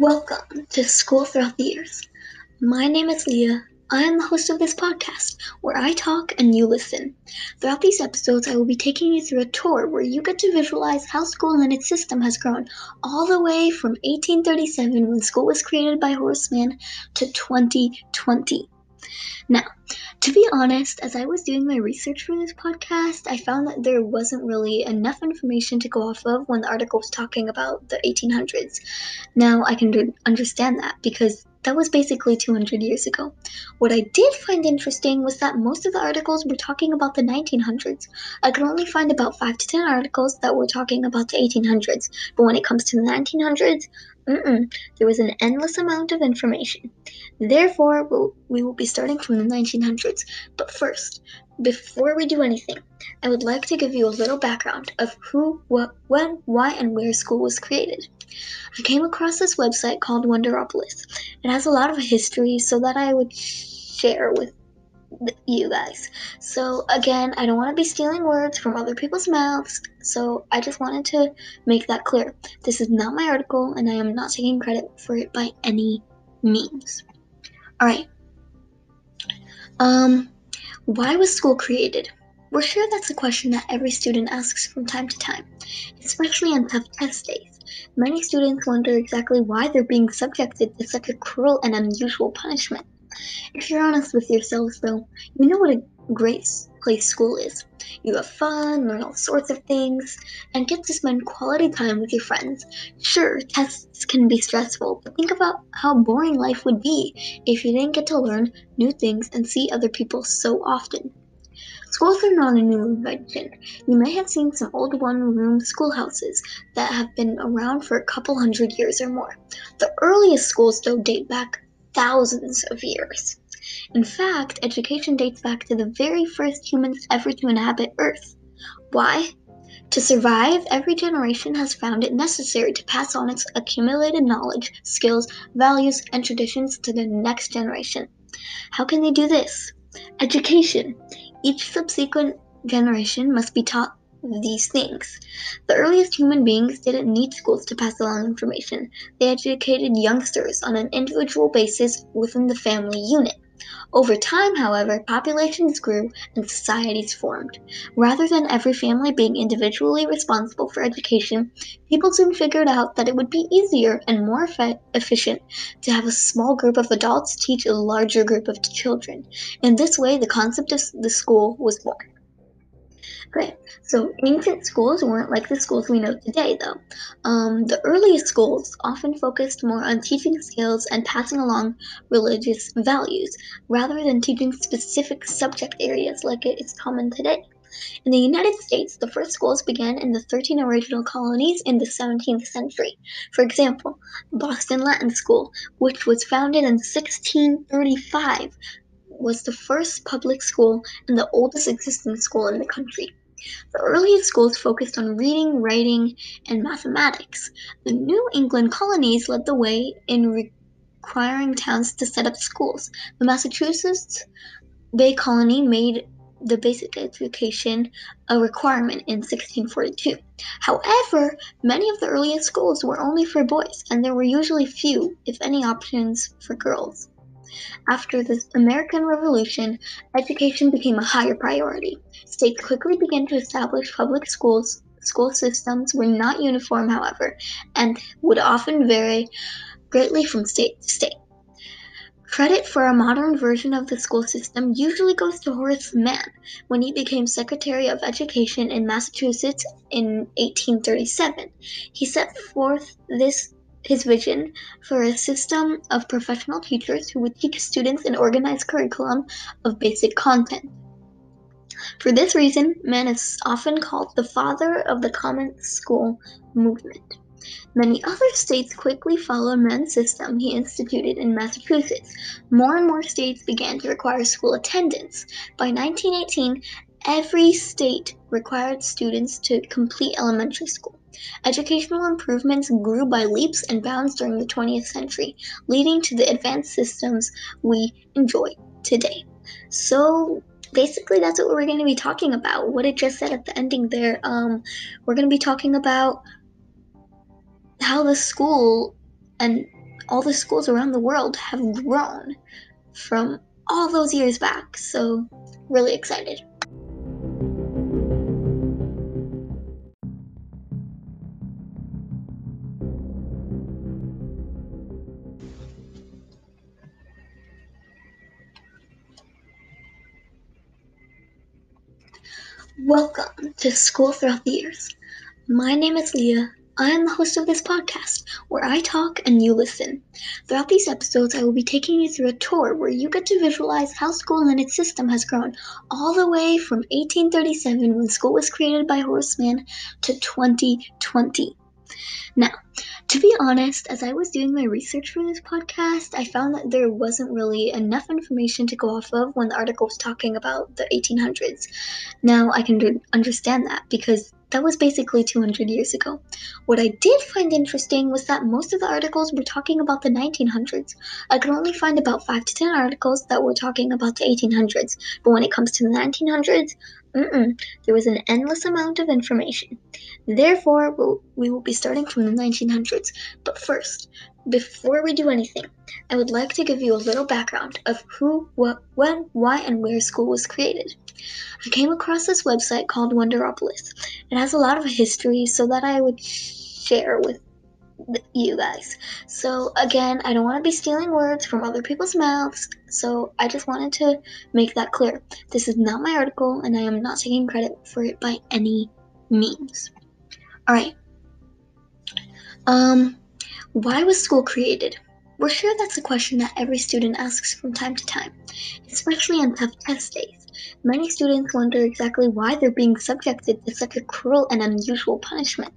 Welcome to School Throughout the Years. My name is Leah. I am the host of this podcast where I talk and you listen. Throughout these episodes, I will be taking you through a tour where you get to visualize how school and its system has grown all the way from 1837 when school was created by Horace Mann to 2020. Now, to be honest, as I was doing my research for this podcast, I found that there wasn't really enough information to go off of when the article was talking about the 1800s. Now, I can understand that because that was basically 200 years ago. What I did find interesting was that most of the articles were talking about the 1900s. I could only find about 5 to 10 articles that were talking about the 1800s, but when it comes to the 1900s, Mm-mm. There was an endless amount of information. Therefore, we'll, we will be starting from the 1900s. But first, before we do anything, I would like to give you a little background of who, what, when, why, and where school was created. I came across this website called Wonderopolis. It has a lot of history so that I would share with you guys. So, again, I don't want to be stealing words from other people's mouths, so I just wanted to make that clear. This is not my article, and I am not taking credit for it by any means. Alright. Um, why was school created? We're sure that's a question that every student asks from time to time, especially on tough test days. Many students wonder exactly why they're being subjected to such a cruel and unusual punishment. If you're honest with yourselves, though, you know what a great place school is. You have fun, learn all sorts of things, and get to spend quality time with your friends. Sure, tests can be stressful, but think about how boring life would be if you didn't get to learn new things and see other people so often. Schools are not a new invention. You may have seen some old one room schoolhouses that have been around for a couple hundred years or more. The earliest schools, though, date back thousands of years. In fact, education dates back to the very first humans ever to inhabit Earth. Why? To survive, every generation has found it necessary to pass on its accumulated knowledge, skills, values, and traditions to the next generation. How can they do this? Education. Each subsequent generation must be taught these things. The earliest human beings didn't need schools to pass along information. They educated youngsters on an individual basis within the family unit. Over time, however, populations grew and societies formed. Rather than every family being individually responsible for education, people soon figured out that it would be easier and more efficient to have a small group of adults teach a larger group of children. In this way, the concept of the school was born. Okay, so ancient schools weren't like the schools we know today, though. Um, the earliest schools often focused more on teaching skills and passing along religious values, rather than teaching specific subject areas like it is common today. In the United States, the first schools began in the 13 original colonies in the 17th century. For example, Boston Latin School, which was founded in 1635, was the first public school and the oldest existing school in the country. The earliest schools focused on reading, writing, and mathematics. The New England colonies led the way in requiring towns to set up schools. The Massachusetts Bay Colony made the basic education a requirement in 1642. However, many of the earliest schools were only for boys, and there were usually few, if any, options for girls. After the American Revolution, education became a higher priority. States quickly began to establish public schools. School systems were not uniform, however, and would often vary greatly from state to state. Credit for a modern version of the school system usually goes to Horace Mann when he became Secretary of Education in Massachusetts in 1837. He set forth this his vision for a system of professional teachers who would teach students an organized curriculum of basic content. For this reason, Mann is often called the father of the common school movement. Many other states quickly followed Mann's system he instituted in Massachusetts. More and more states began to require school attendance. By 1918, every state required students to complete elementary school. Educational improvements grew by leaps and bounds during the 20th century, leading to the advanced systems we enjoy today. So, basically, that's what we're going to be talking about. What it just said at the ending there. Um, we're going to be talking about how the school and all the schools around the world have grown from all those years back. So, really excited. Welcome to School Throughout the Years. My name is Leah. I am the host of this podcast where I talk and you listen. Throughout these episodes, I will be taking you through a tour where you get to visualize how school and its system has grown all the way from 1837 when school was created by Horace Mann to 2020. Now, to be honest, as I was doing my research for this podcast, I found that there wasn't really enough information to go off of when the article was talking about the 1800s. Now, I can understand that because that was basically 200 years ago. What I did find interesting was that most of the articles were talking about the 1900s. I could only find about 5 to 10 articles that were talking about the 1800s, but when it comes to the 1900s, Mm-mm. There was an endless amount of information. Therefore, we'll, we will be starting from the 1900s. But first, before we do anything, I would like to give you a little background of who, what, when, why, and where school was created. I came across this website called Wonderopolis. It has a lot of history so that I would share with you guys. So, again, I don't want to be stealing words from other people's mouths, so I just wanted to make that clear. This is not my article, and I am not taking credit for it by any means. Alright. Um, why was school created? We're sure that's a question that every student asks from time to time, especially on tough test days. Many students wonder exactly why they're being subjected to such a cruel and unusual punishment.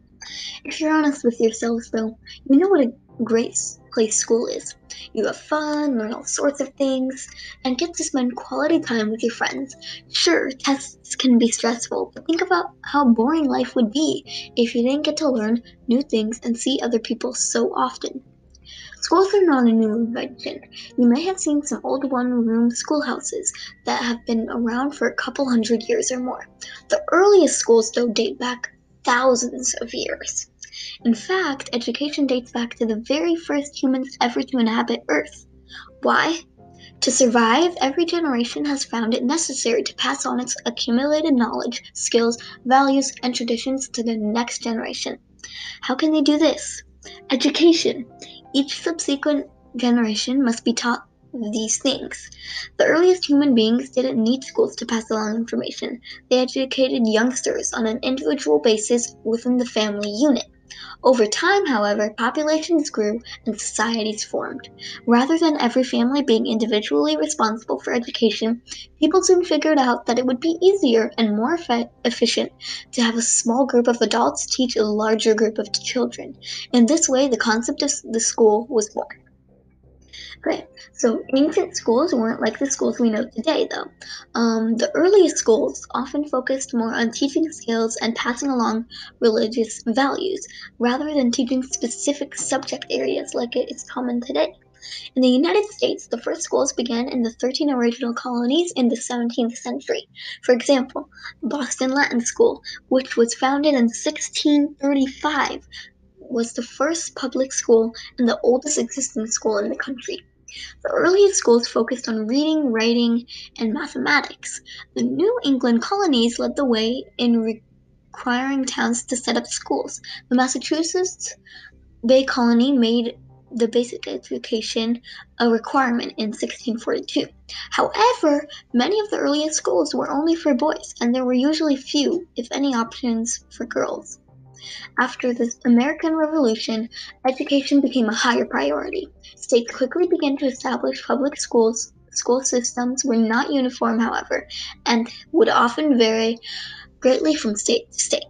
If you're honest with yourselves, though, you know what a great place school is. You have fun, learn all sorts of things, and get to spend quality time with your friends. Sure, tests can be stressful, but think about how boring life would be if you didn't get to learn new things and see other people so often. Schools are not a new invention. You may have seen some old one room schoolhouses that have been around for a couple hundred years or more. The earliest schools, though, date back thousands of years. In fact, education dates back to the very first humans ever to inhabit Earth. Why? To survive, every generation has found it necessary to pass on its accumulated knowledge, skills, values, and traditions to the next generation. How can they do this? Education. Each subsequent generation must be taught these things. The earliest human beings didn't need schools to pass along information. They educated youngsters on an individual basis within the family unit. Over time, however, populations grew and societies formed. Rather than every family being individually responsible for education, people soon figured out that it would be easier and more efficient to have a small group of adults teach a larger group of children. In this way, the concept of the school was born. Okay, so ancient schools weren't like the schools we know today, though. Um, the earliest schools often focused more on teaching skills and passing along religious values, rather than teaching specific subject areas like it is common today. In the United States, the first schools began in the 13 original colonies in the 17th century. For example, Boston Latin School, which was founded in 1635, was the first public school and the oldest existing school in the country. The earliest schools focused on reading, writing, and mathematics. The New England colonies led the way in requiring towns to set up schools. The Massachusetts Bay Colony made the basic education a requirement in 1642. However, many of the earliest schools were only for boys, and there were usually few, if any, options for girls. After the American Revolution, education became a higher priority. States quickly began to establish public schools. School systems were not uniform, however, and would often vary greatly from state to state.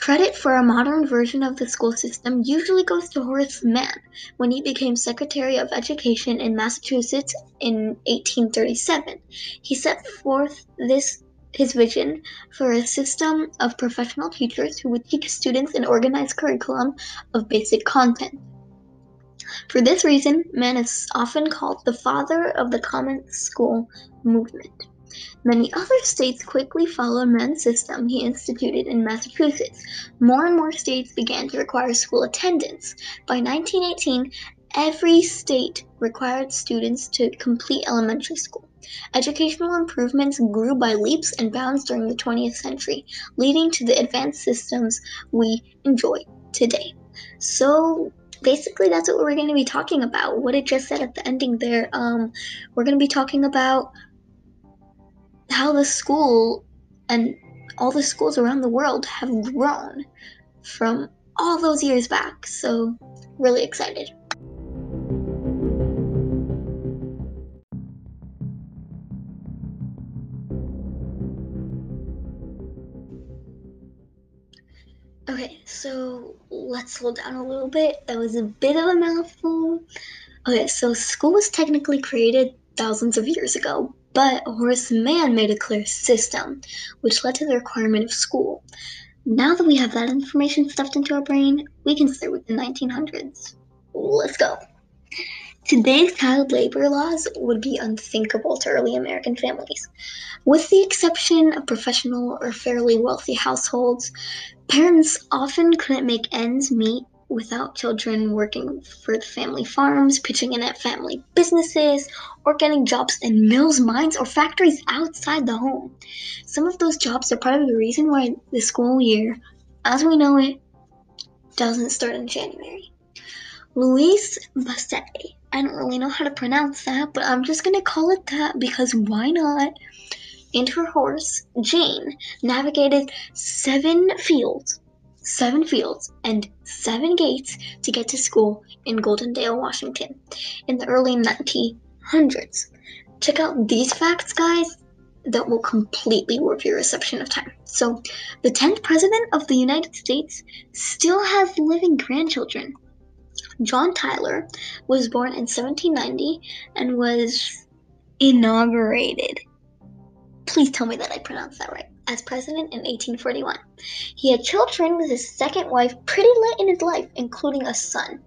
Credit for a modern version of the school system usually goes to Horace Mann when he became Secretary of Education in Massachusetts in 1837. He set forth this his vision for a system of professional teachers who would teach students an organized curriculum of basic content. For this reason, Mann is often called the father of the common school movement. Many other states quickly followed Mann's system he instituted in Massachusetts. More and more states began to require school attendance. By 1918, every state required students to complete elementary school. Educational improvements grew by leaps and bounds during the 20th century, leading to the advanced systems we enjoy today. So, basically, that's what we're going to be talking about. What it just said at the ending there. Um, we're going to be talking about how the school and all the schools around the world have grown from all those years back. So, really excited. Okay, so let's slow down a little bit. That was a bit of a mouthful. Okay, so school was technically created thousands of years ago, but Horace Mann made a clear system, which led to the requirement of school. Now that we have that information stuffed into our brain, we can start with the 1900s. Let's go. Today's child labor laws would be unthinkable to early American families. With the exception of professional or fairly wealthy households, parents often couldn't make ends meet without children working for the family farms, pitching in at family businesses, or getting jobs in mills, mines, or factories outside the home. Some of those jobs are part of the reason why the school year, as we know it, doesn't start in January. Louise Basset, I don't really know how to pronounce that, but I'm just gonna call it that because why not? And her horse, Jane, navigated seven fields seven fields, and seven gates to get to school in Goldendale, Washington in the early 1900s. Check out these facts, guys, that will completely warp your reception of time. So, the 10th president of the United States still has living grandchildren. John Tyler was born in 1790 and was inaugurated. Please tell me that I pronounced that right as president in 1841. He had children with his second wife pretty late in his life, including a son,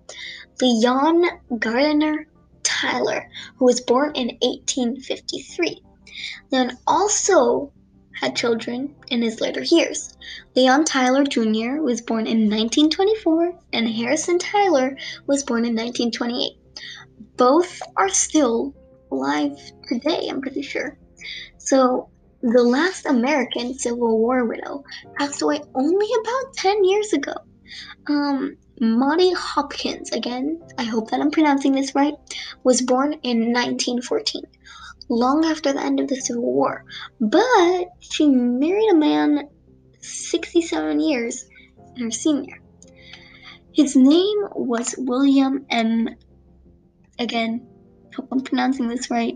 Leon Gardiner Tyler, who was born in 1853. Leon also had children in his later years. Leon Tyler Jr. was born in 1924, and Harrison Tyler was born in 1928. Both are still alive today, I'm pretty sure. So the last American Civil War widow passed away only about 10 years ago. Um, Maudie Hopkins, again, I hope that I'm pronouncing this right, was born in 1914, long after the end of the Civil War. But she married a man 67 years her senior. His name was William M. Again, hope I'm pronouncing this right.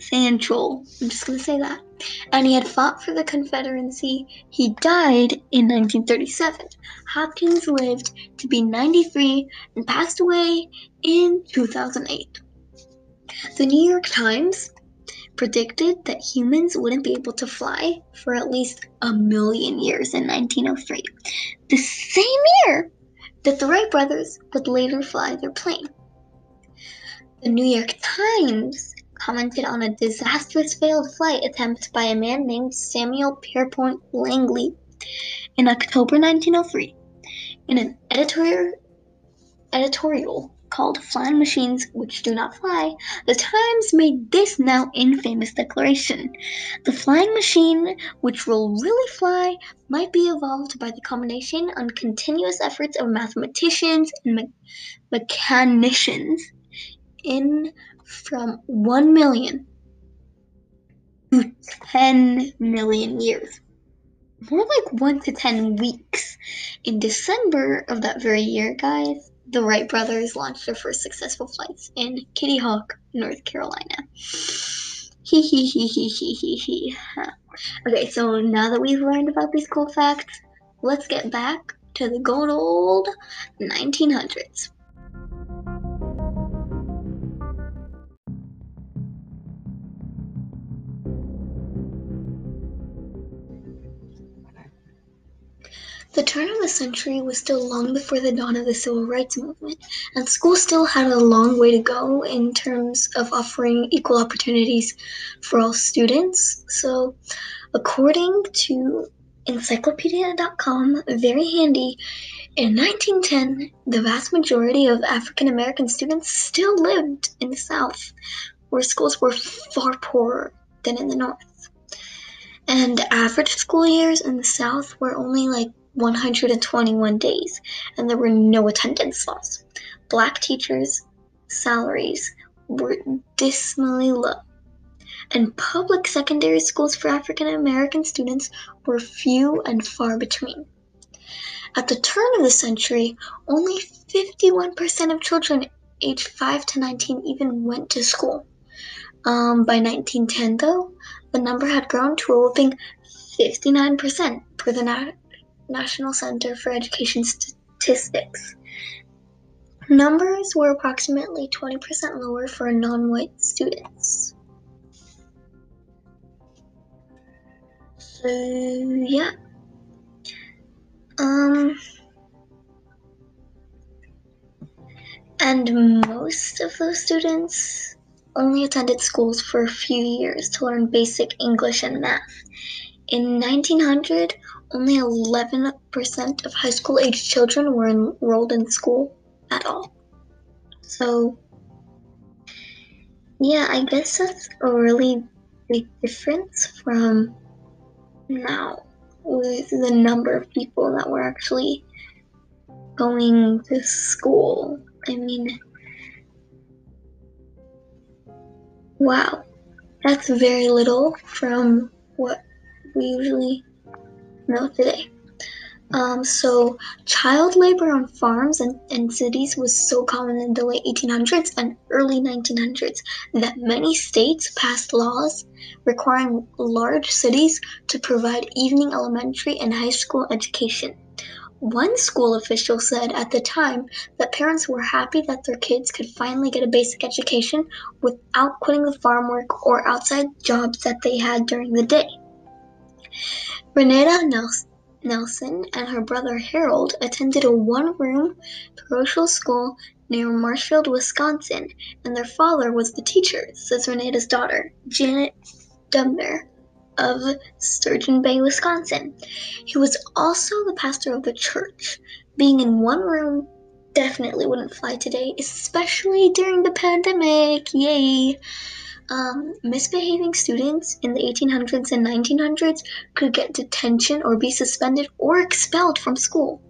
Sanchul. I'm just to say that. And he had fought for the Confederacy. He died in 1937. Hopkins lived to be 93 and passed away in 2008. The New York Times predicted that humans wouldn't be able to fly for at least a million years in 1903, the same year that the Wright brothers would later fly their plane. The New York Times commented on a disastrous failed flight attempt by a man named Samuel Pierpont Langley in October 1903. In an editorial, editorial called Flying Machines Which Do Not Fly, the Times made this now infamous declaration. The flying machine, which will really fly, might be evolved by the combination and continuous efforts of mathematicians and me- mechanicians in from 1 million to 10 million years. More like 1 to 10 weeks. In December of that very year, guys, the Wright brothers launched their first successful flights in Kitty Hawk, North Carolina. Hee hee hee hee hee hee hee. Okay, so now that we've learned about these cool facts, let's get back to the good old 1900s. The turn of the century was still long before the dawn of the civil rights movement, and schools still had a long way to go in terms of offering equal opportunities for all students. So, according to encyclopedia.com, very handy, In 1910, the vast majority of African American students still lived in the South, where schools were far poorer than in the North. And average school years in the South were only like 121 days, and there were no attendance laws. Black teachers' salaries were dismally low, and public secondary schools for African American students were few and far between. At the turn of the century, only 51% of children aged 5 to 19 even went to school. Um, by 1910, though, the number had grown to a whopping 59% per the National Center for Education Statistics. Numbers were approximately 20% lower for non white students. So, yeah. Um, and most of those students only attended schools for a few years to learn basic English and math. In 1900, only 11% of high school age children were enrolled in school at all. So, yeah, I guess that's a really big difference from now with the number of people that were actually going to school. I mean, wow, that's very little from what we usually know today. Um, so, child labor on farms and, and cities was so common in the late 1800s and early 1900s that many states passed laws requiring large cities to provide evening elementary and high school education. One school official said at the time that parents were happy that their kids could finally get a basic education without quitting the farm work or outside jobs that they had during the day. Renata Nelson and her brother Harold attended a one room parochial school near Marshfield, Wisconsin, and their father was the teacher, says Renata's daughter, Janet Dubner of Sturgeon Bay, Wisconsin. He was also the pastor of the church. Being in one room definitely wouldn't fly today, especially during the pandemic. Yay! Um, misbehaving students in the 1800s and 1900s could get detention or be suspended or expelled from school.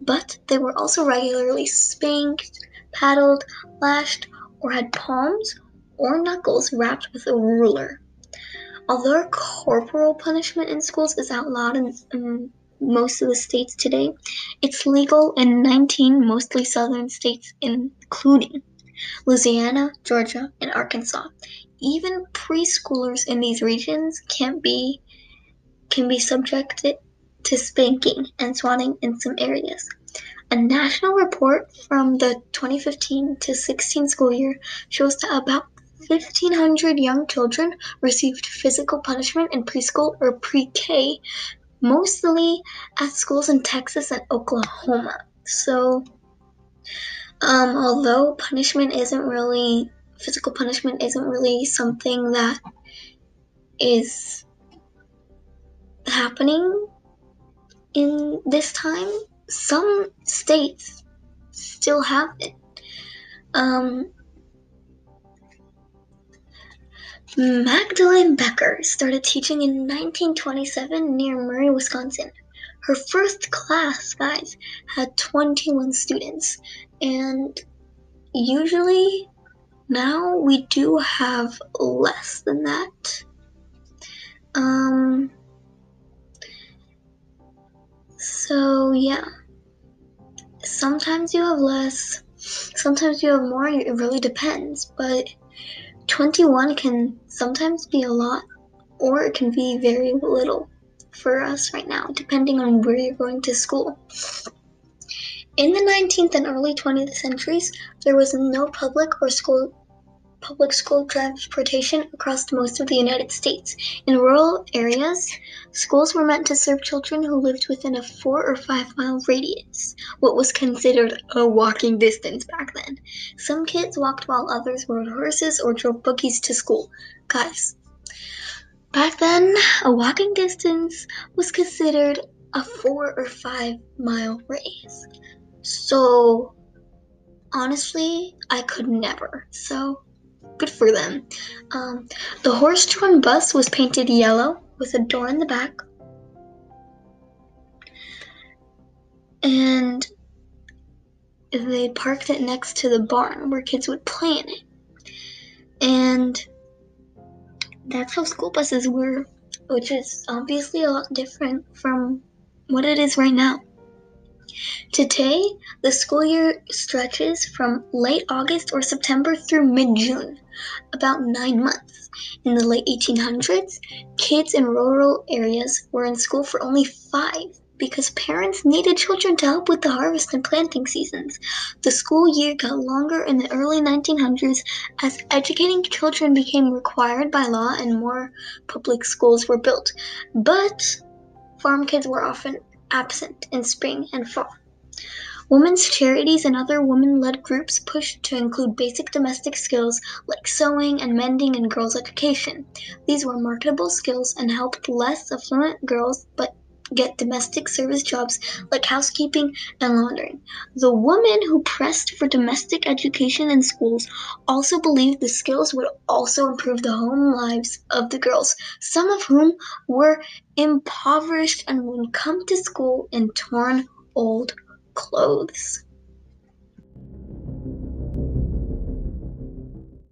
But they were also regularly spanked, paddled, lashed, or had palms or knuckles wrapped with a ruler. Although corporal punishment in schools is outlawed in, in most of the states today, it's legal in 19 mostly southern states, including Louisiana, Georgia, and Arkansas. Even preschoolers in these regions can be can be subjected to spanking and swatting in some areas. A national report from the 2015 to 16 school year shows that about 1,500 young children received physical punishment in preschool or pre K, mostly at schools in Texas and Oklahoma. So, um, although punishment isn't really physical punishment isn't really something that is happening in this time. Some states still have it. Um, Magdalene Becker started teaching in 1927 near Murray, Wisconsin. Her first class, guys, had 21 students, and usually now we do have less than that. Um, so yeah. Sometimes you have less, sometimes you have more, it really depends. But 21 can sometimes be a lot, or it can be very little for us right now, depending on where you're going to school. In the 19th and early 20th centuries, there was no public or school public school transportation across most of the United States. In rural areas, schools were meant to serve children who lived within a four or five mile radius, what was considered a walking distance back then. Some kids walked while others rode horses or drove buggies to school. Guys, back then, a walking distance was considered a four or five mile radius. So honestly, I could never. So good for them. Um, the horse drawn bus was painted yellow with a door in the back. And they parked it next to the barn where kids would play in it. And that's how school buses were, which is obviously a lot different from what it is right now. Today, the school year stretches from late August or September through mid June, about nine months. In the late 1800s, kids in rural areas were in school for only five because parents needed children to help with the harvest and planting seasons. The school year got longer in the early 1900s as educating children became required by law and more public schools were built. But farm kids were often absent in spring and fall. Women's charities and other women led groups pushed to include basic domestic skills like sewing and mending in girls' education. These were marketable skills and helped less affluent girls but get domestic service jobs like housekeeping and laundering. The women who pressed for domestic education in schools also believed the skills would also improve the home lives of the girls, some of whom were impoverished and would come to school in torn old clothes.